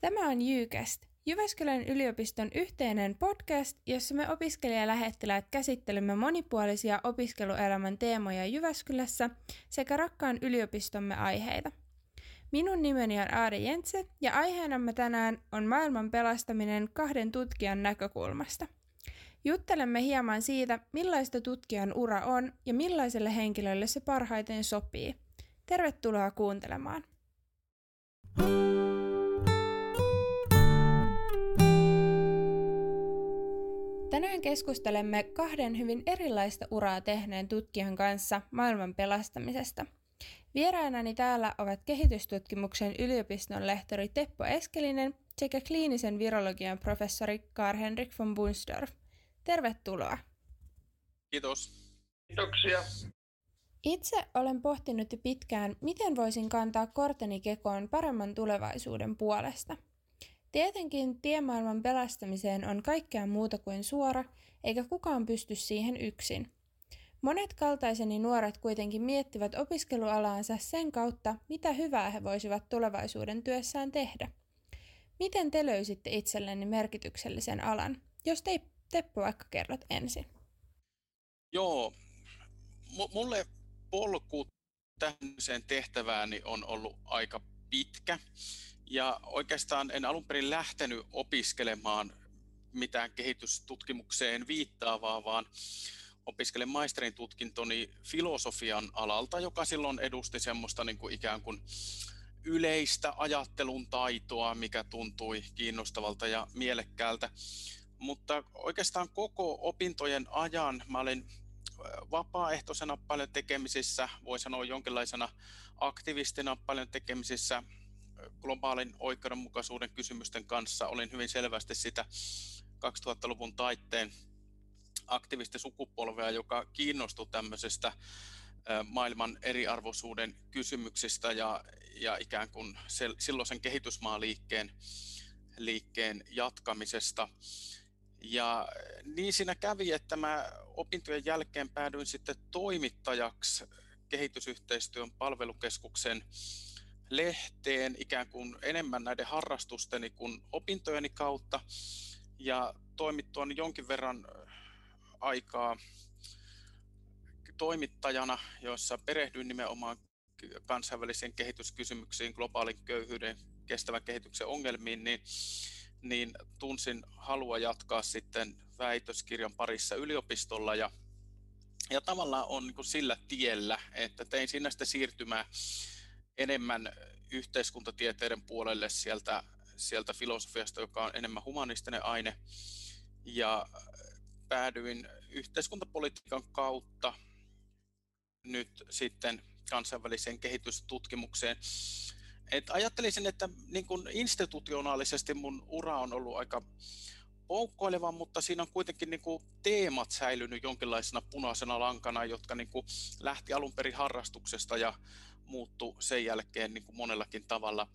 Tämä on Jykäst, Jyväskylän yliopiston yhteinen podcast, jossa me opiskelijalähettiläät käsittelemme monipuolisia opiskeluelämän teemoja Jyväskylässä sekä rakkaan yliopistomme aiheita. Minun nimeni on Aari Jentse ja aiheenamme tänään on maailman pelastaminen kahden tutkijan näkökulmasta. Juttelemme hieman siitä, millaista tutkijan ura on ja millaiselle henkilölle se parhaiten sopii. Tervetuloa kuuntelemaan. Tänään keskustelemme kahden hyvin erilaista uraa tehneen tutkijan kanssa maailman pelastamisesta. Vieraanani täällä ovat kehitystutkimuksen yliopiston lehtori Teppo Eskelinen sekä kliinisen virologian professori Karl-Henrik von Bunsdorf. Tervetuloa. Kiitos. Kiitoksia. Itse olen pohtinut jo pitkään, miten voisin kantaa korteni kekoon paremman tulevaisuuden puolesta – Tietenkin tiemaailman pelastamiseen on kaikkea muuta kuin suora, eikä kukaan pysty siihen yksin. Monet kaltaiseni nuoret kuitenkin miettivät opiskelualaansa sen kautta, mitä hyvää he voisivat tulevaisuuden työssään tehdä. Miten te löysitte itsellenne merkityksellisen alan? Jos te, Teppo vaikka kerrot ensin. Joo, M- mulle polku tämmöiseen tehtävääni on ollut aika pitkä. Ja oikeastaan en alun perin lähtenyt opiskelemaan mitään kehitystutkimukseen viittaavaa, vaan opiskelen maisterin tutkintoni filosofian alalta, joka silloin edusti semmoista niin kuin ikään kuin yleistä ajattelun taitoa, mikä tuntui kiinnostavalta ja mielekkäältä. Mutta oikeastaan koko opintojen ajan mä olin vapaaehtoisena paljon tekemisissä, voi sanoa jonkinlaisena aktivistina paljon tekemisissä globaalin oikeudenmukaisuuden kysymysten kanssa. Olin hyvin selvästi sitä 2000-luvun taitteen aktivistisukupolvea, joka kiinnostui tämmöisestä maailman eriarvoisuuden kysymyksistä ja, ja ikään kuin se, silloisen kehitysmaaliikkeen liikkeen jatkamisesta. Ja niin siinä kävi, että mä opintojen jälkeen päädyin sitten toimittajaksi kehitysyhteistyön palvelukeskuksen lehteen ikään kuin enemmän näiden harrastusteni kuin opintojeni kautta. Ja toimittuani jonkin verran aikaa toimittajana, jossa perehdyin nimenomaan kansainvälisiin kehityskysymyksiin, globaalin köyhyyden, kestävän kehityksen ongelmiin, niin, niin tunsin halua jatkaa sitten väitöskirjan parissa yliopistolla ja, ja tavallaan on niin sillä tiellä, että tein siinä sitten siirtymää enemmän yhteiskuntatieteiden puolelle sieltä, sieltä filosofiasta, joka on enemmän humanistinen aine. Ja päädyin yhteiskuntapolitiikan kautta nyt sitten kansainväliseen kehitystutkimukseen. Et ajattelisin, että niin kun institutionaalisesti mun ura on ollut aika poukkoileva, mutta siinä on kuitenkin niin teemat säilynyt jonkinlaisena punaisena lankana, jotka niin lähti alun perin harrastuksesta ja muuttui sen jälkeen niin kuin monellakin tavalla,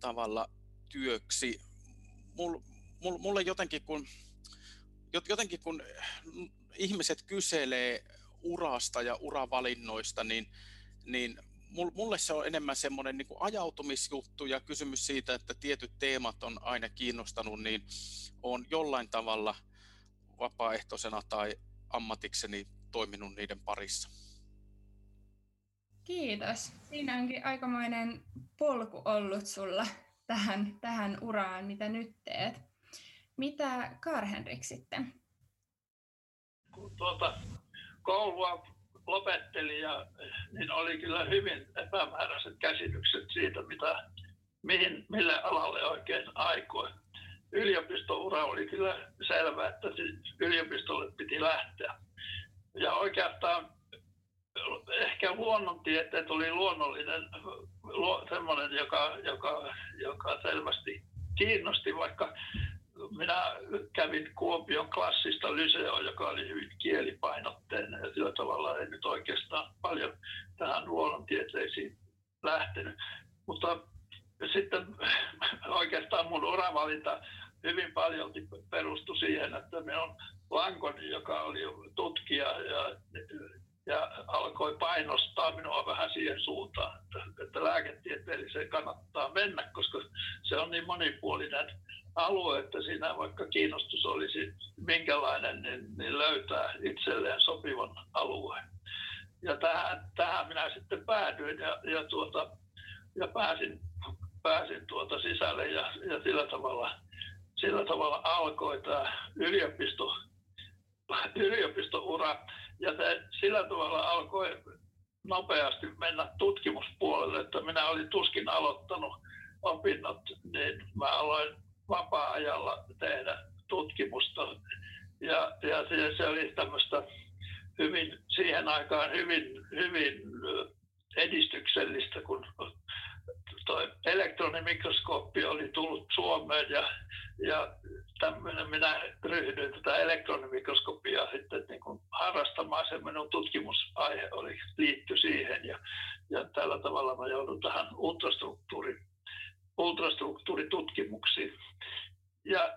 tavalla työksi. Mulle, mulle jotenkin kun, jotenkin kun ihmiset kyselee urasta ja uravalinnoista, niin, niin mulle se on enemmän semmoinen niin ajautumisjuttu ja kysymys siitä, että tietyt teemat on aina kiinnostanut, niin on jollain tavalla vapaaehtoisena tai ammatikseni toiminut niiden parissa. Kiitos. Siinä onkin aikamoinen polku ollut sulla tähän, tähän uraan, mitä nyt teet. Mitä Karhenrik sitten? Kun tuota koulua lopetteli, ja, niin oli kyllä hyvin epämääräiset käsitykset siitä, mitä, mihin, mille alalle oikein aikoi. Yliopistoura oli kyllä selvä, että yliopistolle piti lähteä. Ja oikeastaan ehkä luonnontieteet oli luonnollinen semmoinen, joka, joka, joka selvästi kiinnosti, vaikka minä kävin Kuopion klassista lyseoa, joka oli hyvin kielipainotteinen ja sillä tavalla ei nyt oikeastaan paljon tähän luonnontieteisiin lähtenyt. Mutta sitten oikeastaan mun uravalinta hyvin paljon perustui siihen, että on Lankoni, joka oli tutkija ja ja alkoi painostaa minua vähän siihen suuntaan, että, että lääketieteelliseen kannattaa mennä, koska se on niin monipuolinen alue, että siinä vaikka kiinnostus olisi minkälainen, niin, niin löytää itselleen sopivan alueen. Ja tähän, tähän minä sitten päädyin ja, ja, tuota, ja pääsin, pääsin tuota sisälle ja, ja sillä, tavalla, sillä tavalla alkoi tämä yliopisto, yliopistoura ja sillä tavalla alkoi nopeasti mennä tutkimuspuolelle, että minä olin tuskin aloittanut opinnot, niin mä aloin vapaa-ajalla tehdä tutkimusta. Ja, ja se, se oli tämmöistä hyvin, siihen aikaan hyvin, hyvin edistyksellistä, kun tuo elektronimikroskooppi oli tullut Suomeen ja, ja tämmöinen minä ryhdyin tätä elektronimikroskopiaa sitten niin kuin harrastamaan. Se minun tutkimusaihe oli, liitty siihen ja, ja tällä tavalla mä joudun tähän ultrastruktuuri, ultrastruktuuritutkimuksiin. Ja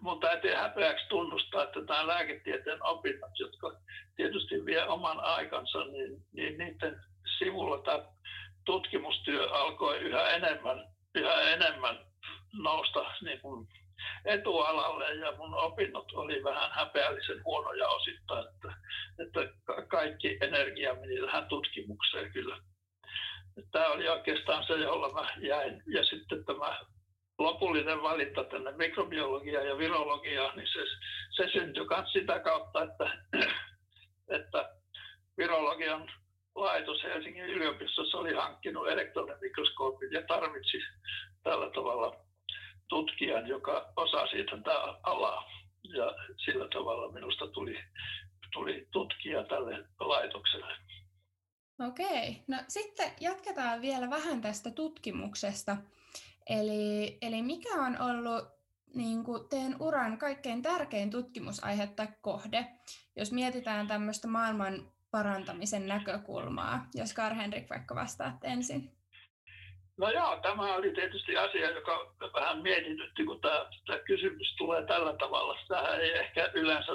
mun täytyy häpeäksi tunnustaa, että tämä lääketieteen opinnot, jotka tietysti vie oman aikansa, niin, niin niiden sivulla tämä tutkimustyö alkoi yhä enemmän, yhä enemmän nousta niin kuin etualalle ja mun opinnot oli vähän häpeällisen huonoja osittain, että, että kaikki energia meni tähän tutkimukseen kyllä. Tämä oli oikeastaan se, jolla mä jäin. Ja sitten tämä lopullinen valinta tänne mikrobiologiaan ja virologiaan, niin se, se syntyi myös sitä kautta, että, että virologian laitos Helsingin yliopistossa oli hankkinut elektronimikroskoopin ja tarvitsi tällä tavalla tutkijan, joka osasi tätä alaa. Ja sillä tavalla minusta tuli, tuli tutkija tälle laitokselle. Okei, no sitten jatketaan vielä vähän tästä tutkimuksesta. Eli, eli mikä on ollut niin kuin teidän uran kaikkein tärkein tutkimusaihe tai kohde, jos mietitään tämmöistä maailman parantamisen näkökulmaa, jos Karl-Henrik vaikka vastaat ensin. No joo, tämä oli tietysti asia, joka vähän mietitytti, kun tämä, tämä kysymys tulee tällä tavalla. Tähän ei ehkä yleensä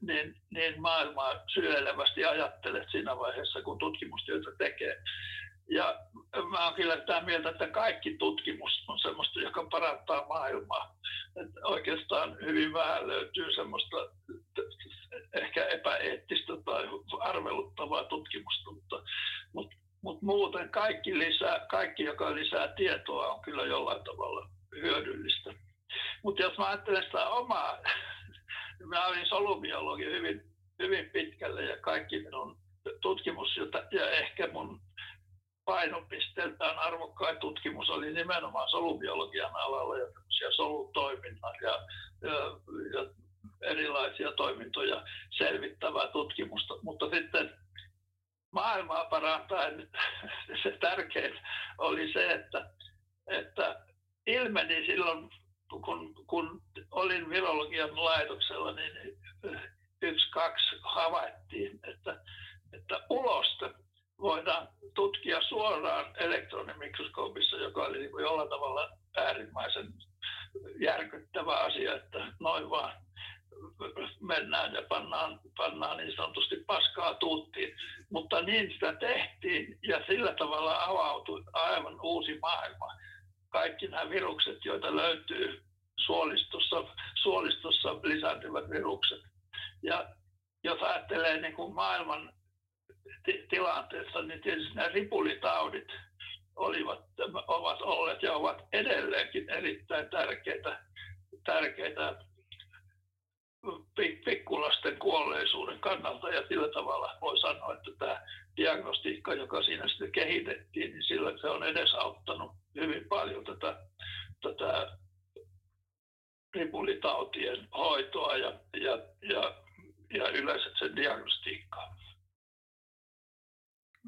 niin, niin maailmaa syölevästi ajattele siinä vaiheessa, kun tutkimustyötä tekee. Ja mä oon kyllä sitä mieltä, että kaikki tutkimus on sellaista, joka parantaa maailmaa. Että oikeastaan hyvin vähän löytyy semmoista ehkä epäeettistä tai arveluttavaa tutkimusta, mutta, muuten kaikki, lisää, kaikki, joka lisää tietoa, on kyllä jollain tavalla hyödyllistä. Mutta jos mä ajattelen sitä omaa, niin mä olin solubiologi hyvin, hyvin pitkälle ja kaikki minun tutkimus ja ehkä mun painopisteeltään arvokkain tutkimus oli nimenomaan solubiologian alalla ja solutoiminnan ja, ja, ja erilaisia toimintoja selvittävää tutkimusta. Mutta sitten maailmaa parantaen se tärkein oli se, että, että ilmeni silloin, kun, kun olin virologian laitoksella, niin yksi, kaksi havaittiin, että, että uloste voidaan tutkia suoraan elektronimikroskoopissa, joka oli niin kuin jollain tavalla äärimmäisen järkyttävä asia, että noin vaan mennään ja pannaan, pannaan niin sanotusti paskaa tuuttiin. Niin sitä tehtiin ja sillä tavalla avautui aivan uusi maailma. Kaikki nämä virukset, joita löytyy suolistossa, suolistossa lisääntyvät virukset. Ja jos ajattelee niin kuin maailman tilanteessa, niin tietysti nämä ripulitaudit olivat, ovat olleet ja ovat edelleenkin erittäin tärkeitä, tärkeitä pikkulasten kuolleisuuden kannalta ja sillä tavalla voi sanoa, että tämä diagnostiikka, joka siinä sitten kehitettiin, niin sillä se on edesauttanut hyvin paljon tätä, tätä ripulitautien hoitoa ja, ja, ja, ja yleensä sen diagnostiikkaa.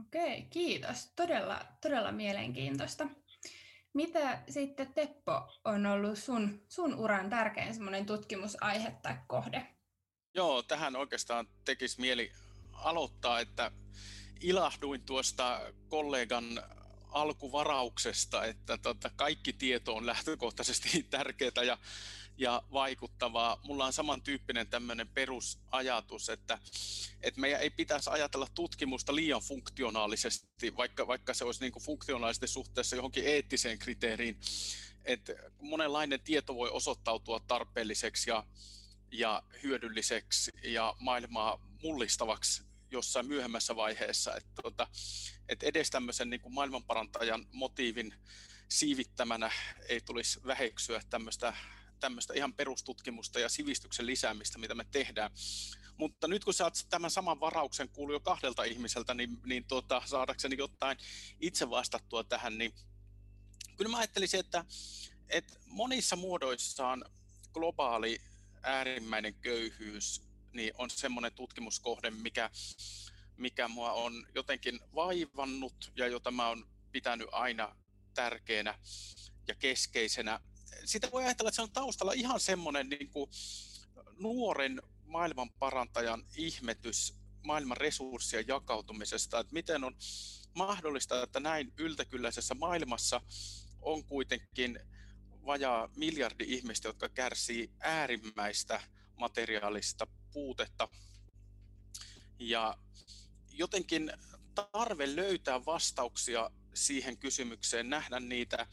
Okei, kiitos. Todella, todella mielenkiintoista. Mitä sitten Teppo on ollut sun, sun uran tärkein tutkimusaihe tai kohde? Joo, tähän oikeastaan tekisi mieli aloittaa, että ilahduin tuosta kollegan alkuvarauksesta, että tota, kaikki tieto on lähtökohtaisesti tärkeää ja, ja vaikuttavaa. Mulla on samantyyppinen tämmöinen perusajatus, että, että meidän ei pitäisi ajatella tutkimusta liian funktionaalisesti, vaikka, vaikka se olisi niin kuin funktionaalisesti suhteessa johonkin eettiseen kriteeriin. Että monenlainen tieto voi osoittautua tarpeelliseksi ja, ja hyödylliseksi ja maailmaa mullistavaksi jossain myöhemmässä vaiheessa. Että, tota, että edes tämmöisen niin kuin maailmanparantajan motiivin siivittämänä ei tulisi väheksyä tämmöistä, tämmöistä ihan perustutkimusta ja sivistyksen lisäämistä, mitä me tehdään. Mutta nyt kun sä oot tämän saman varauksen kuullut jo kahdelta ihmiseltä, niin, niin tota, saadakseni jotain itse vastattua tähän, niin kyllä mä ajattelisin, että, että monissa muodoissaan globaali äärimmäinen köyhyys niin on semmoinen tutkimuskohde, mikä, mikä mua on jotenkin vaivannut ja jota mä oon pitänyt aina tärkeänä ja keskeisenä. Sitä voi ajatella, että se on taustalla ihan semmoinen niin kuin nuoren maailman parantajan ihmetys maailman resurssien jakautumisesta, että miten on mahdollista, että näin yltäkylläisessä maailmassa on kuitenkin vajaa miljardi ihmistä, jotka kärsii äärimmäistä materiaalista puutetta. Ja jotenkin tarve löytää vastauksia siihen kysymykseen, nähdä niitä,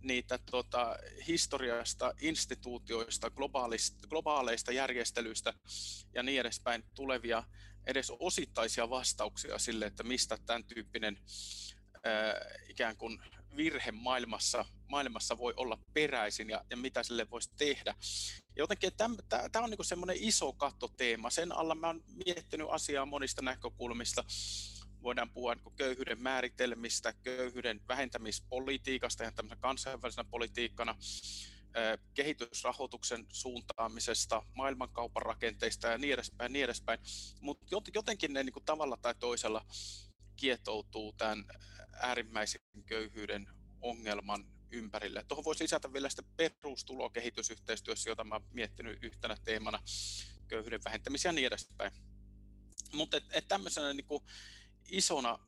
niitä tota, historiasta, instituutioista, globaaleista järjestelyistä ja niin edespäin tulevia edes osittaisia vastauksia sille, että mistä tämän tyyppinen ää, ikään kuin virhe maailmassa, maailmassa voi olla peräisin ja, ja mitä sille voisi tehdä. Ja jotenkin tämä on niinku semmoinen iso kattoteema. Sen alla mä oon miettinyt asiaa monista näkökulmista. Voidaan puhua niin köyhyyden määritelmistä, köyhyyden vähentämispolitiikasta ja kansainvälisenä politiikkana, kehitysrahoituksen suuntaamisesta, maailmankaupan rakenteista ja niin edespäin. Niin edespäin. Mutta jotenkin ne niin kuin tavalla tai toisella kietoutuu tämän äärimmäisen köyhyyden ongelman ympärille. Tuohon voisi lisätä vielä sitä perustulokehitysyhteistyössä, jota mä miettinyt yhtenä teemana, köyhyyden vähentämisiä ja niin edespäin. Mutta et, et tämmöisenä niin kuin isona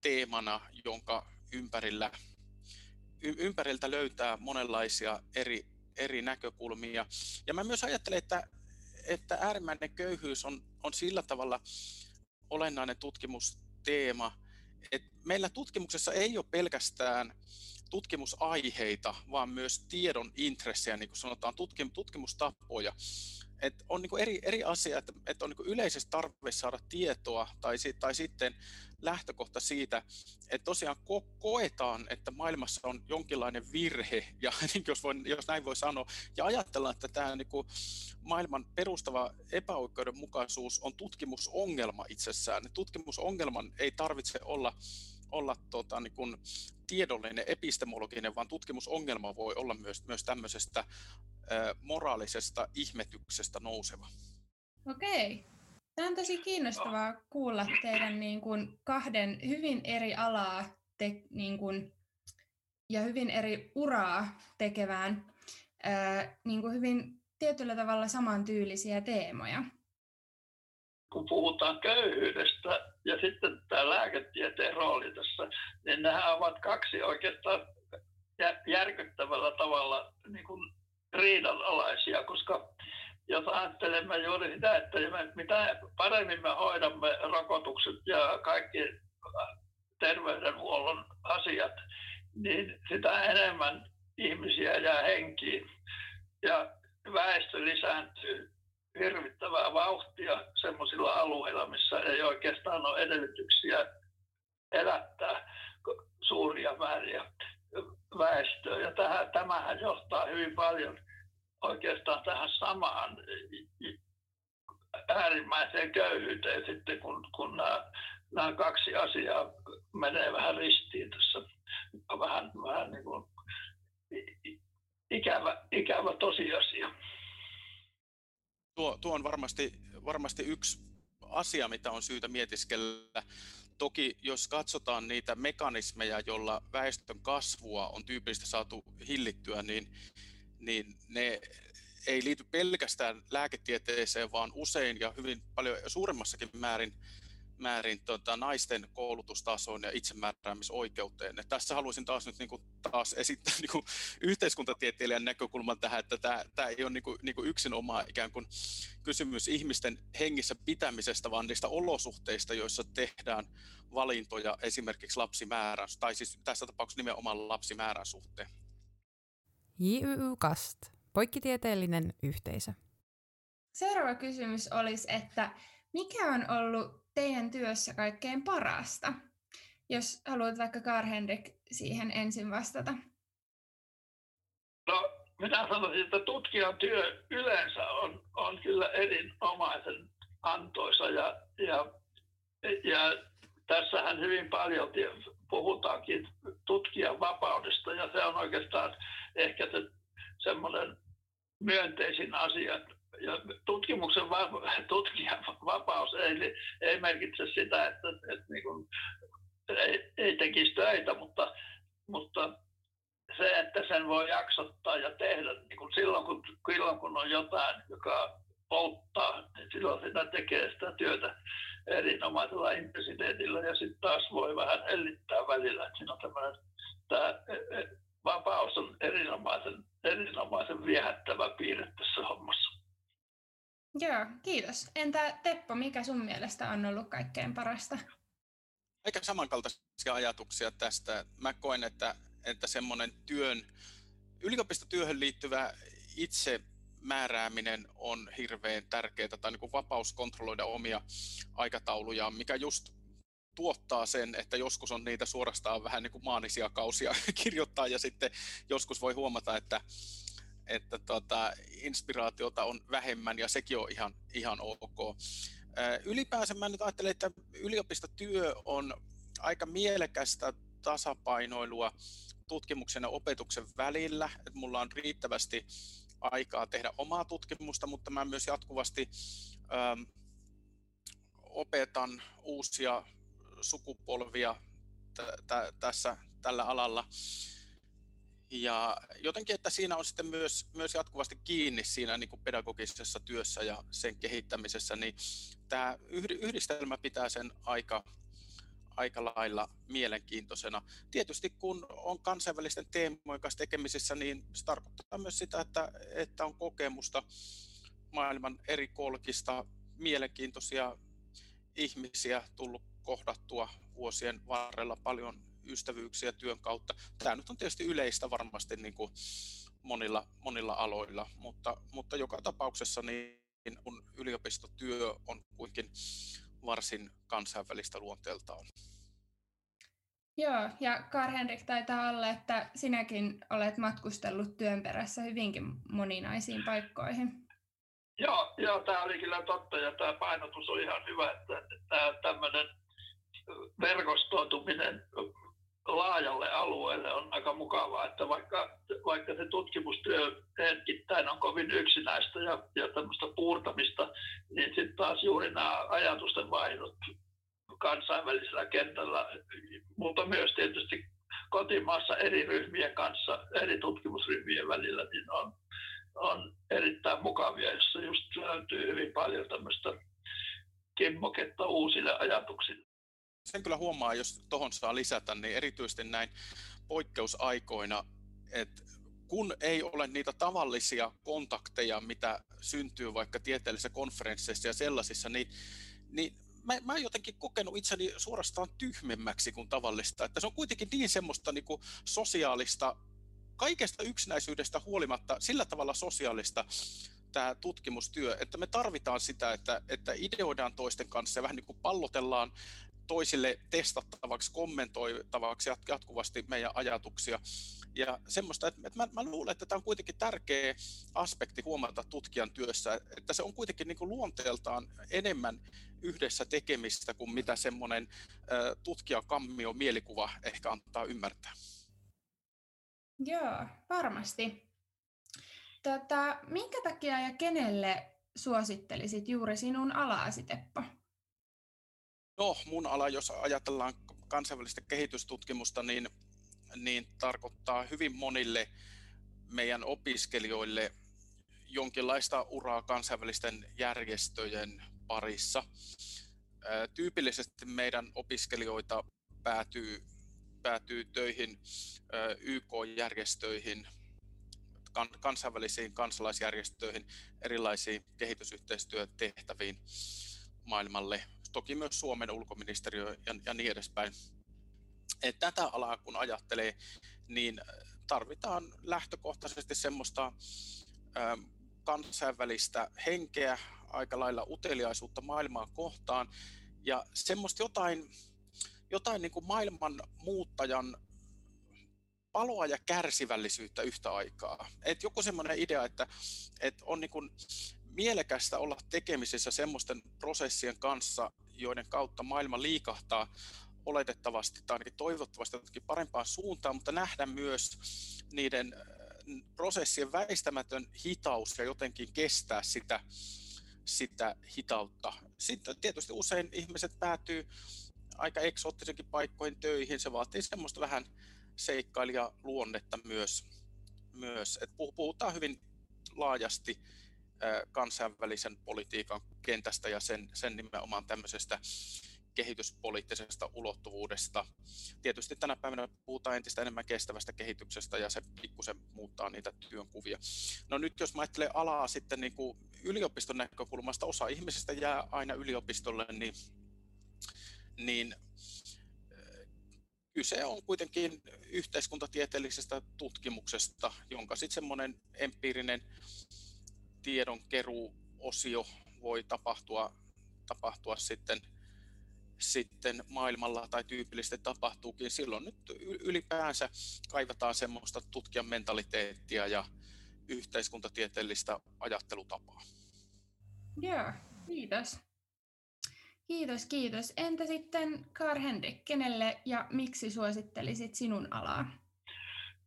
teemana, jonka ympärillä, y, ympäriltä löytää monenlaisia eri, eri näkökulmia. Ja mä myös ajattelen, että, että äärimmäinen köyhyys on, on sillä tavalla olennainen tutkimusteema, että meillä tutkimuksessa ei ole pelkästään tutkimusaiheita, vaan myös tiedon intressejä, niin kuin sanotaan, tutkim, tutkimustapoja. Et on niin eri, eri asia, että, että on niin yleisesti tarve saada tietoa tai, tai sitten lähtökohta siitä, että tosiaan ko- koetaan, että maailmassa on jonkinlainen virhe, ja niin jos, voi, jos näin voi sanoa, ja ajatellaan, että tämä niin kuin maailman perustava epäoikeudenmukaisuus on tutkimusongelma itsessään. Tutkimusongelman ei tarvitse olla olla tota, niin kuin tiedollinen, epistemologinen, vaan tutkimusongelma voi olla myös, myös tämmöisestä moraalisesta ihmetyksestä nouseva. Okei. Tämä on tosi kiinnostavaa kuulla teidän niin kuin kahden hyvin eri alaa te, niin kuin, ja hyvin eri uraa tekevään ää, niin kuin hyvin tietyllä tavalla samantyylisiä teemoja kun puhutaan köyhyydestä ja sitten tämä lääketieteen rooli tässä, niin nämä ovat kaksi oikeastaan järkyttävällä tavalla niin kuin riidanalaisia, koska jos ajattelemme juuri sitä, että mitä paremmin me hoidamme rokotukset ja kaikki terveydenhuollon asiat, niin sitä enemmän ihmisiä jää henkiin. Ja väestö lisääntyy hirvittävää vauhtia sellaisilla alueilla, missä ei oikeastaan ole edellytyksiä elättää suuria määriä väestöä. Ja tähän, tämähän johtaa hyvin paljon oikeastaan tähän samaan äärimmäiseen köyhyyteen sitten, kun, kun nämä, nämä kaksi asiaa menee vähän ristiin tässä. Vähän, vähän niin kuin ikävä, ikävä tosiasia. Tuo, tuo on varmasti, varmasti yksi asia, mitä on syytä mietiskellä. Toki jos katsotaan niitä mekanismeja, joilla väestön kasvua on tyypillisesti saatu hillittyä, niin, niin ne ei liity pelkästään lääketieteeseen, vaan usein ja hyvin paljon suuremmassakin määrin määrin tota, naisten koulutustasoon ja itsemääräämisoikeuteen. Et tässä haluaisin taas nyt niin kuin, taas esittää niin kuin, yhteiskuntatieteilijän näkökulman tähän, että tämä, tämä ei ole niin kuin, niin kuin yksinomaan ikään kuin kysymys ihmisten hengissä pitämisestä, vaan niistä olosuhteista, joissa tehdään valintoja esimerkiksi lapsimäärän, tai siis tässä tapauksessa nimenomaan lapsimäärän suhteen. JYY Kast, poikkitieteellinen yhteisö. Seuraava kysymys olisi, että mikä on ollut teidän työssä kaikkein parasta? Jos haluat vaikka Karl-Henrik siihen ensin vastata. No, minä sanoisin, että tutkijan työ yleensä on, on kyllä erinomaisen antoisa ja, ja, ja tässähän hyvin paljon puhutaankin tutkijan vapaudesta ja se on oikeastaan ehkä se semmoinen myönteisin asia, ja tutkimuksen va- tutkijan vapaus ei, ei merkitse sitä, että, että niin kuin, ei, ei tekisi töitä, mutta, mutta se, että sen voi jaksottaa ja tehdä niin kuin silloin, kun, silloin, kun on jotain, joka polttaa, niin silloin sitä tekee sitä työtä erinomaisella intensiteetillä ja sitten taas voi vähän hellittää välillä. Että siinä on tämmöinen, tämä e, e, vapaus on erinomaisen, erinomaisen viehättävä piirre tässä hommassa. Joo, kiitos. Entä Teppo, mikä sun mielestä on ollut kaikkein parasta? Aika samankaltaisia ajatuksia tästä. Mä koen, että, että semmoinen työn, yliopistotyöhön liittyvä itse määrääminen on hirveän tärkeää, tai niin kuin vapaus kontrolloida omia aikataulujaan, mikä just tuottaa sen, että joskus on niitä suorastaan vähän niin kuin maanisia kausia kirjoittaa, ja sitten joskus voi huomata, että että tota, inspiraatiota on vähemmän ja sekin on ihan, ihan ok. Ylipäänsä mä nyt ajattelen, että yliopistotyö on aika mielekästä tasapainoilua tutkimuksen ja opetuksen välillä, että mulla on riittävästi aikaa tehdä omaa tutkimusta, mutta mä myös jatkuvasti ähm, opetan uusia sukupolvia t- t- tässä tällä alalla. Ja jotenkin, että siinä on sitten myös, myös jatkuvasti kiinni siinä niin kuin pedagogisessa työssä ja sen kehittämisessä, niin tämä yhdistelmä pitää sen aika, aika lailla mielenkiintoisena. Tietysti kun on kansainvälisten teemojen kanssa tekemisissä, niin se tarkoittaa myös sitä, että, että on kokemusta maailman eri kolkista, mielenkiintoisia ihmisiä tullut kohdattua vuosien varrella paljon ystävyyksiä työn kautta. Tämä nyt on tietysti yleistä varmasti niin kuin monilla, monilla aloilla, mutta, mutta joka tapauksessa niin kun yliopistotyö on kuitenkin varsin kansainvälistä luonteeltaan. Joo, ja Kar-Henrik taitaa olla, että sinäkin olet matkustellut työn perässä hyvinkin moninaisiin paikkoihin. Joo, joo tämä oli kyllä totta ja tämä painotus on ihan hyvä, että tämä tämmöinen verkostoituminen laajalle alueelle on aika mukavaa, että vaikka, vaikka se tutkimustyö hetkittäin on kovin yksinäistä ja, ja tämmöistä puurtamista, niin sitten taas juuri nämä ajatusten vaihdot kansainvälisellä kentällä, mutta myös tietysti kotimaassa eri ryhmien kanssa, eri tutkimusryhmien välillä, niin on, on erittäin mukavia, jossa just löytyy hyvin paljon tämmöistä kimmoketta uusille ajatuksille sen kyllä huomaa, jos tuohon saa lisätä, niin erityisesti näin poikkeusaikoina, että kun ei ole niitä tavallisia kontakteja, mitä syntyy vaikka tieteellisissä konferensseissa ja sellaisissa, niin, niin mä, mä jotenkin kokenut itseni suorastaan tyhmemmäksi kuin tavallista. Että se on kuitenkin niin semmoista niin kuin sosiaalista, kaikesta yksinäisyydestä huolimatta sillä tavalla sosiaalista tämä tutkimustyö, että me tarvitaan sitä, että, että ideoidaan toisten kanssa ja vähän niin kuin pallotellaan toisille testattavaksi, kommentoitavaksi jatkuvasti meidän ajatuksia. Ja semmoista, että, mä, mä luulen, että tämä on kuitenkin tärkeä aspekti huomata tutkijan työssä, että se on kuitenkin niin kuin luonteeltaan enemmän yhdessä tekemistä kuin mitä semmoinen tutkijakammio mielikuva ehkä antaa ymmärtää. Joo, varmasti. Tota, minkä takia ja kenelle suosittelisit juuri sinun alaasi, Teppo? No, mun ala, jos ajatellaan kansainvälistä kehitystutkimusta, niin, niin tarkoittaa hyvin monille meidän opiskelijoille jonkinlaista uraa kansainvälisten järjestöjen parissa. Tyypillisesti meidän opiskelijoita päätyy, päätyy töihin YK-järjestöihin, kansainvälisiin kansalaisjärjestöihin, erilaisiin kehitysyhteistyötehtäviin maailmalle, toki myös Suomen ulkoministeriö ja, ja niin edespäin. Et tätä alaa kun ajattelee, niin tarvitaan lähtökohtaisesti semmoista kansainvälistä henkeä, aika lailla uteliaisuutta maailmaa kohtaan ja semmoista jotain, jotain niin kuin maailman muuttajan paloa ja kärsivällisyyttä yhtä aikaa. Et joku semmoinen idea, että, että on niin kuin mielekästä olla tekemisissä semmoisten prosessien kanssa, joiden kautta maailma liikahtaa oletettavasti tai ainakin toivottavasti jotenkin parempaan suuntaan, mutta nähdä myös niiden äh, prosessien väistämätön hitaus ja jotenkin kestää sitä, sitä hitautta. Sitten tietysti usein ihmiset päätyy aika eksoottisenkin paikkoihin töihin. Se vaatii semmoista vähän seikkailijaluonnetta myös. myös. Et puhutaan hyvin laajasti kansainvälisen politiikan kentästä ja sen, sen nimenomaan tämmöisestä kehityspoliittisesta ulottuvuudesta. Tietysti tänä päivänä puhutaan entistä enemmän kestävästä kehityksestä ja se pikkusen muuttaa niitä työnkuvia. No nyt jos mä ajattelen alaa sitten niin kuin yliopiston näkökulmasta, osa ihmisistä jää aina yliopistolle, niin, niin kyse on kuitenkin yhteiskuntatieteellisestä tutkimuksesta, jonka sitten semmoinen empiirinen tiedonkeruosio voi tapahtua, tapahtua sitten sitten maailmalla tai tyypillisesti tapahtuukin, silloin nyt ylipäänsä kaivataan semmoista tutkijan mentaliteettia ja yhteiskuntatieteellistä ajattelutapaa. Joo, kiitos. Kiitos, kiitos. Entä sitten Kar Henrik, kenelle ja miksi suosittelisit sinun alaa?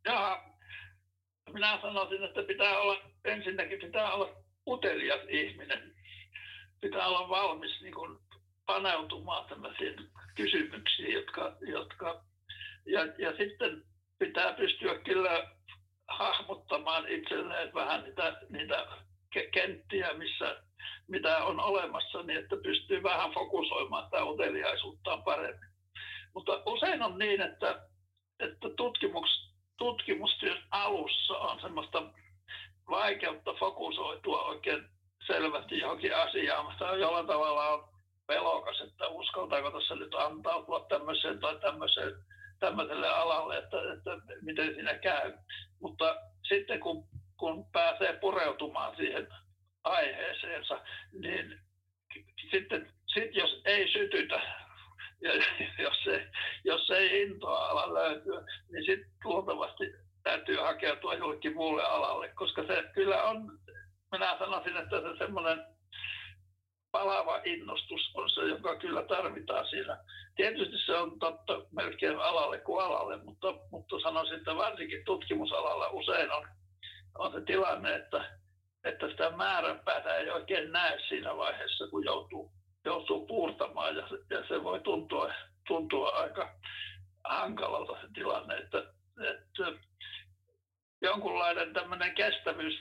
Ja minä sanoisin, että pitää olla, ensinnäkin pitää olla utelias ihminen. Pitää olla valmis niin kuin paneutumaan tämmöisiin kysymyksiin, jotka, jotka ja, ja sitten pitää pystyä kyllä hahmottamaan itselleen vähän niitä, niitä kenttiä, missä, mitä on olemassa, niin että pystyy vähän fokusoimaan tätä uteliaisuuttaan paremmin. Mutta usein on niin, että, että tutkimus, tutkimustyön alussa on semmoista vaikeutta fokusoitua oikein selvästi johonkin asiaan. Tämä jollain tavalla on pelokas, että uskaltaako tässä nyt antautua tämmöiseen tai tämmöiseen, tämmöiselle alalle, että, että miten siinä käy. Mutta sitten kun, kun pääsee pureutumaan siihen aiheeseensa, niin sitten sit jos ei sytytä, ja jos ei, jos ei intoa ala löytyä, niin sitten luultavasti täytyy hakeutua jollekin muulle alalle, koska se kyllä on, minä sanoisin, että se semmoinen palava innostus on se, joka kyllä tarvitaan siinä. Tietysti se on totta melkein alalle kuin alalle, mutta, mutta sanoisin, että varsinkin tutkimusalalla usein on, on se tilanne, että, että sitä määränpäätä ei oikein näe siinä vaiheessa, kun joutuu, joutuu puurtamaan ja, ja se voi tuntua, tuntua aika hankalalta se tilanne, että, että jonkunlainen tämmöinen kestävyys,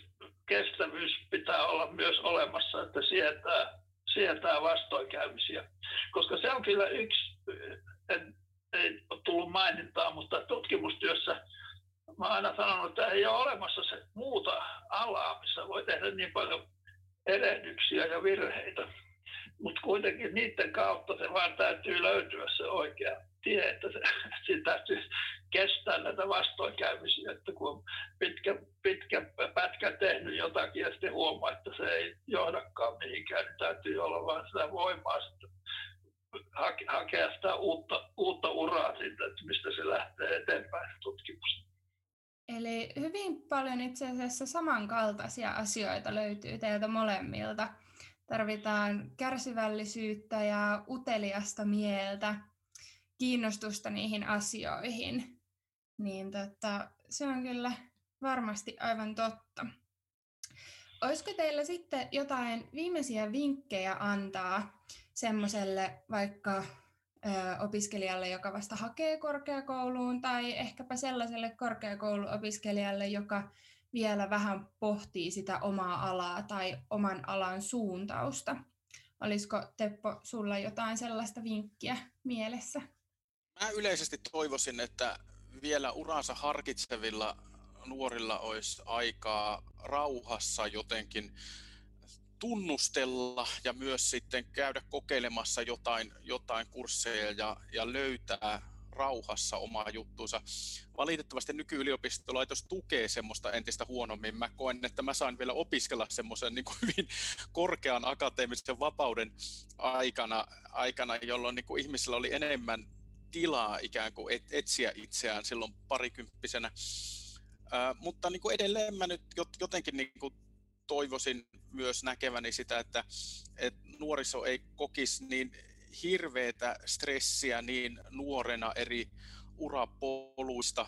kestävyys pitää olla myös olemassa, että sietää, sietää vastoinkäymisiä. Koska se on kyllä yksi, en, ei ole tullut mainintaa, mutta tutkimustyössä mä oon aina sanonut, että ei ole olemassa se muuta alaa, missä voi tehdä niin paljon erehdyksiä ja virheitä. Mutta kuitenkin niiden kautta se vaan täytyy löytyä se oikea tie, että se, siinä täytyy kestää näitä vastoinkäymisiä, että kun on pitkä, pitkä pätkä tehnyt jotakin ja sitten huomaa, että se ei johdakaan mihinkään, niin täytyy olla vain sitä voimaa sitten hakea sitä uutta, uutta uraa siitä, että mistä se lähtee eteenpäin tutkimus. Eli hyvin paljon itse asiassa samankaltaisia asioita löytyy teiltä molemmilta. Tarvitaan kärsivällisyyttä ja uteliasta mieltä, kiinnostusta niihin asioihin. Niin tota, se on kyllä varmasti aivan totta. Olisiko teillä sitten jotain viimeisiä vinkkejä antaa semmoiselle vaikka ö, opiskelijalle, joka vasta hakee korkeakouluun, tai ehkäpä sellaiselle korkeakouluopiskelijalle, joka vielä vähän pohtii sitä omaa alaa tai oman alan suuntausta? Olisiko Teppo sulla jotain sellaista vinkkiä mielessä? Mä yleisesti toivoisin, että vielä uransa harkitsevilla nuorilla olisi aikaa rauhassa jotenkin tunnustella ja myös sitten käydä kokeilemassa jotain, jotain kursseja ja, ja löytää rauhassa omaa juttuunsa. Valitettavasti nykyyliopistolaitos tukee semmoista entistä huonommin. Mä koen, että mä saan vielä opiskella semmoisen niin hyvin korkean akateemisen vapauden aikana, aikana jolloin niin kuin ihmisillä oli enemmän tilaa ikään kuin et, etsiä itseään silloin parikymppisenä. Ää, mutta niin kuin edelleen mä nyt jotenkin niin kuin toivoisin myös näkeväni sitä, että, että nuoriso ei kokisi niin hirveätä stressiä niin nuorena eri urapoluista.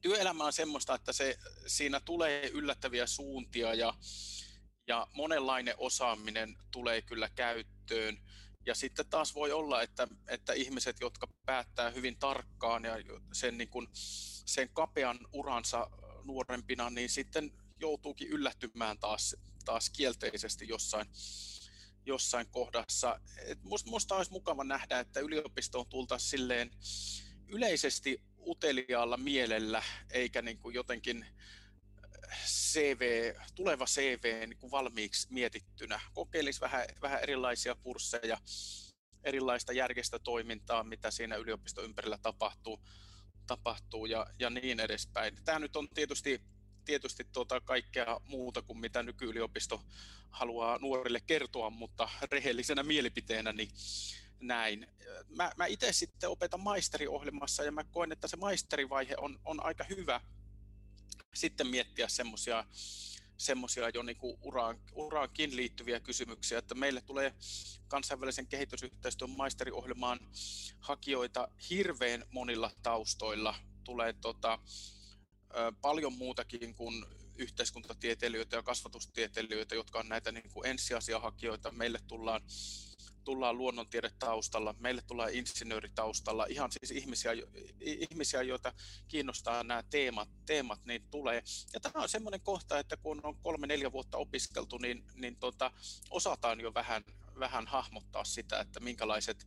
Työelämä on semmoista, että se, siinä tulee yllättäviä suuntia ja, ja monenlainen osaaminen tulee kyllä käyttöön. Ja sitten taas voi olla, että, että ihmiset, jotka päättää hyvin tarkkaan ja sen, niin kuin, sen kapean uransa nuorempina, niin sitten joutuukin yllättymään taas, taas kielteisesti jossain, jossain kohdassa. Et musta, musta olisi mukava nähdä, että yliopistoon tultaisiin silleen yleisesti uteliaalla mielellä, eikä niin kuin jotenkin CV, tuleva CV niin kuin valmiiksi mietittynä. Kokeilisi vähän, vähän erilaisia kursseja, erilaista järjestötoimintaa, mitä siinä yliopiston ympärillä tapahtuu, tapahtuu ja, ja niin edespäin. Tämä nyt on tietysti tietysti tuota kaikkea muuta kuin mitä nykyyliopisto haluaa nuorille kertoa, mutta rehellisenä mielipiteenä niin näin. Mä, mä itse sitten opetan maisteriohjelmassa ja mä koen, että se maisterivaihe on, on aika hyvä sitten miettiä semmoisia semmoisia jo niin uraan, uraankin liittyviä kysymyksiä, että meille tulee kansainvälisen kehitysyhteistyön maisteriohjelmaan hakijoita hirveän monilla taustoilla. Tulee tota, paljon muutakin kuin yhteiskuntatieteilijöitä ja kasvatustieteilijöitä, jotka on näitä niin kuin ensiasiahakijoita. Meille tullaan, tullaan luonnontiedetaustalla, meille tullaan insinööritaustalla, ihan siis ihmisiä, ihmisiä, joita kiinnostaa nämä teemat, teemat niin tulee. Ja tämä on semmoinen kohta, että kun on kolme-neljä vuotta opiskeltu, niin, niin tota, osataan jo vähän, vähän hahmottaa sitä, että minkälaiset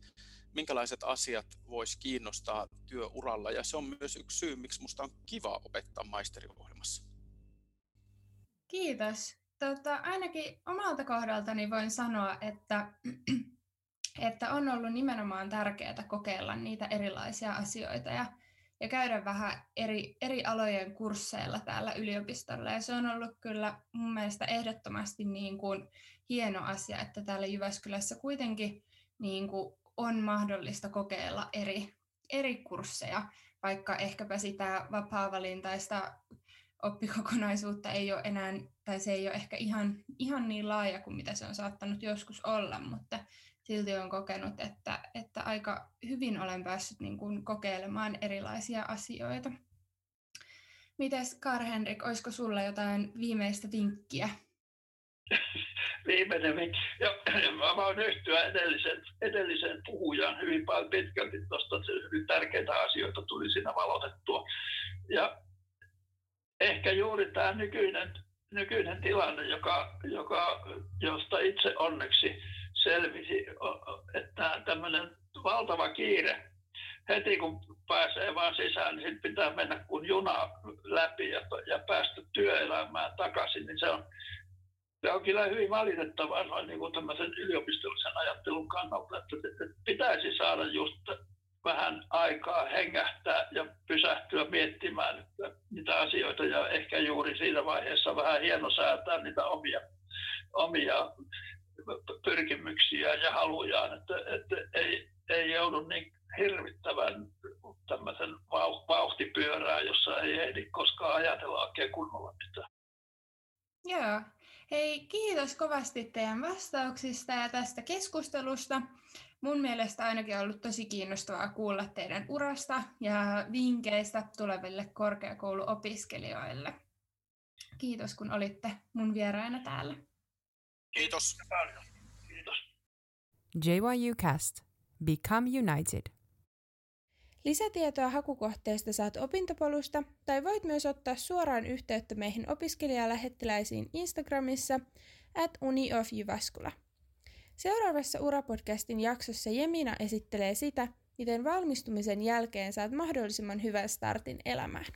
minkälaiset asiat voisi kiinnostaa työuralla. Ja se on myös yksi syy, miksi minusta on kiva opettaa maisteriohjelmassa. Kiitos. Tota, ainakin omalta kohdaltani voin sanoa, että, että on ollut nimenomaan tärkeää kokeilla niitä erilaisia asioita ja, ja käydä vähän eri, eri alojen kursseilla täällä yliopistolla. Ja se on ollut kyllä mun mielestä ehdottomasti niin kuin hieno asia, että täällä Jyväskylässä kuitenkin niin kuin on mahdollista kokeilla eri, eri kursseja, vaikka ehkäpä sitä vapaa-valintaista oppikokonaisuutta ei ole enää, tai se ei ole ehkä ihan, ihan niin laaja kuin mitä se on saattanut joskus olla, mutta silti olen kokenut, että, että aika hyvin olen päässyt niin kuin kokeilemaan erilaisia asioita. Mites Kar-Henrik, olisiko sulla jotain viimeistä vinkkiä viimeinen vinkki. Ja, ja mä voin yhtyä edellisen, edellisen puhujan hyvin paljon pitkälti tuosta, hyvin tärkeitä asioita tuli siinä valotettua. Ja ehkä juuri tämä nykyinen, nykyinen tilanne, joka, joka, josta itse onneksi selvisi, että tämmöinen valtava kiire heti kun pääsee vaan sisään, niin pitää mennä kuin juna läpi ja, ja päästä työelämään takaisin, niin se on, se on kyllä hyvin valitettavaa niin kuin tämmöisen yliopistollisen ajattelun kannalta, että pitäisi saada just vähän aikaa hengähtää ja pysähtyä miettimään että niitä asioita ja ehkä juuri siinä vaiheessa vähän hieno säätää niitä omia, omia pyrkimyksiä ja halujaan, että, että ei, ei joudu niin hirvittävän tämmöisen vauhtipyörää, jossa ei ehdi koskaan ajatella oikein kunnolla mitään. Joo, Hei, kiitos kovasti teidän vastauksista ja tästä keskustelusta. Mun mielestä ainakin on ollut tosi kiinnostavaa kuulla teidän urasta ja vinkkeistä tuleville korkeakouluopiskelijoille. Kiitos, kun olitte mun vieraana täällä. Kiitos. Kiitos. JYU Cast. Become United. Lisätietoa hakukohteesta saat opintopolusta tai voit myös ottaa suoraan yhteyttä meihin opiskelijalähettiläisiin Instagramissa at uniofjyväskylä. Seuraavassa Urapodcastin jaksossa Jemina esittelee sitä, miten valmistumisen jälkeen saat mahdollisimman hyvän startin elämään.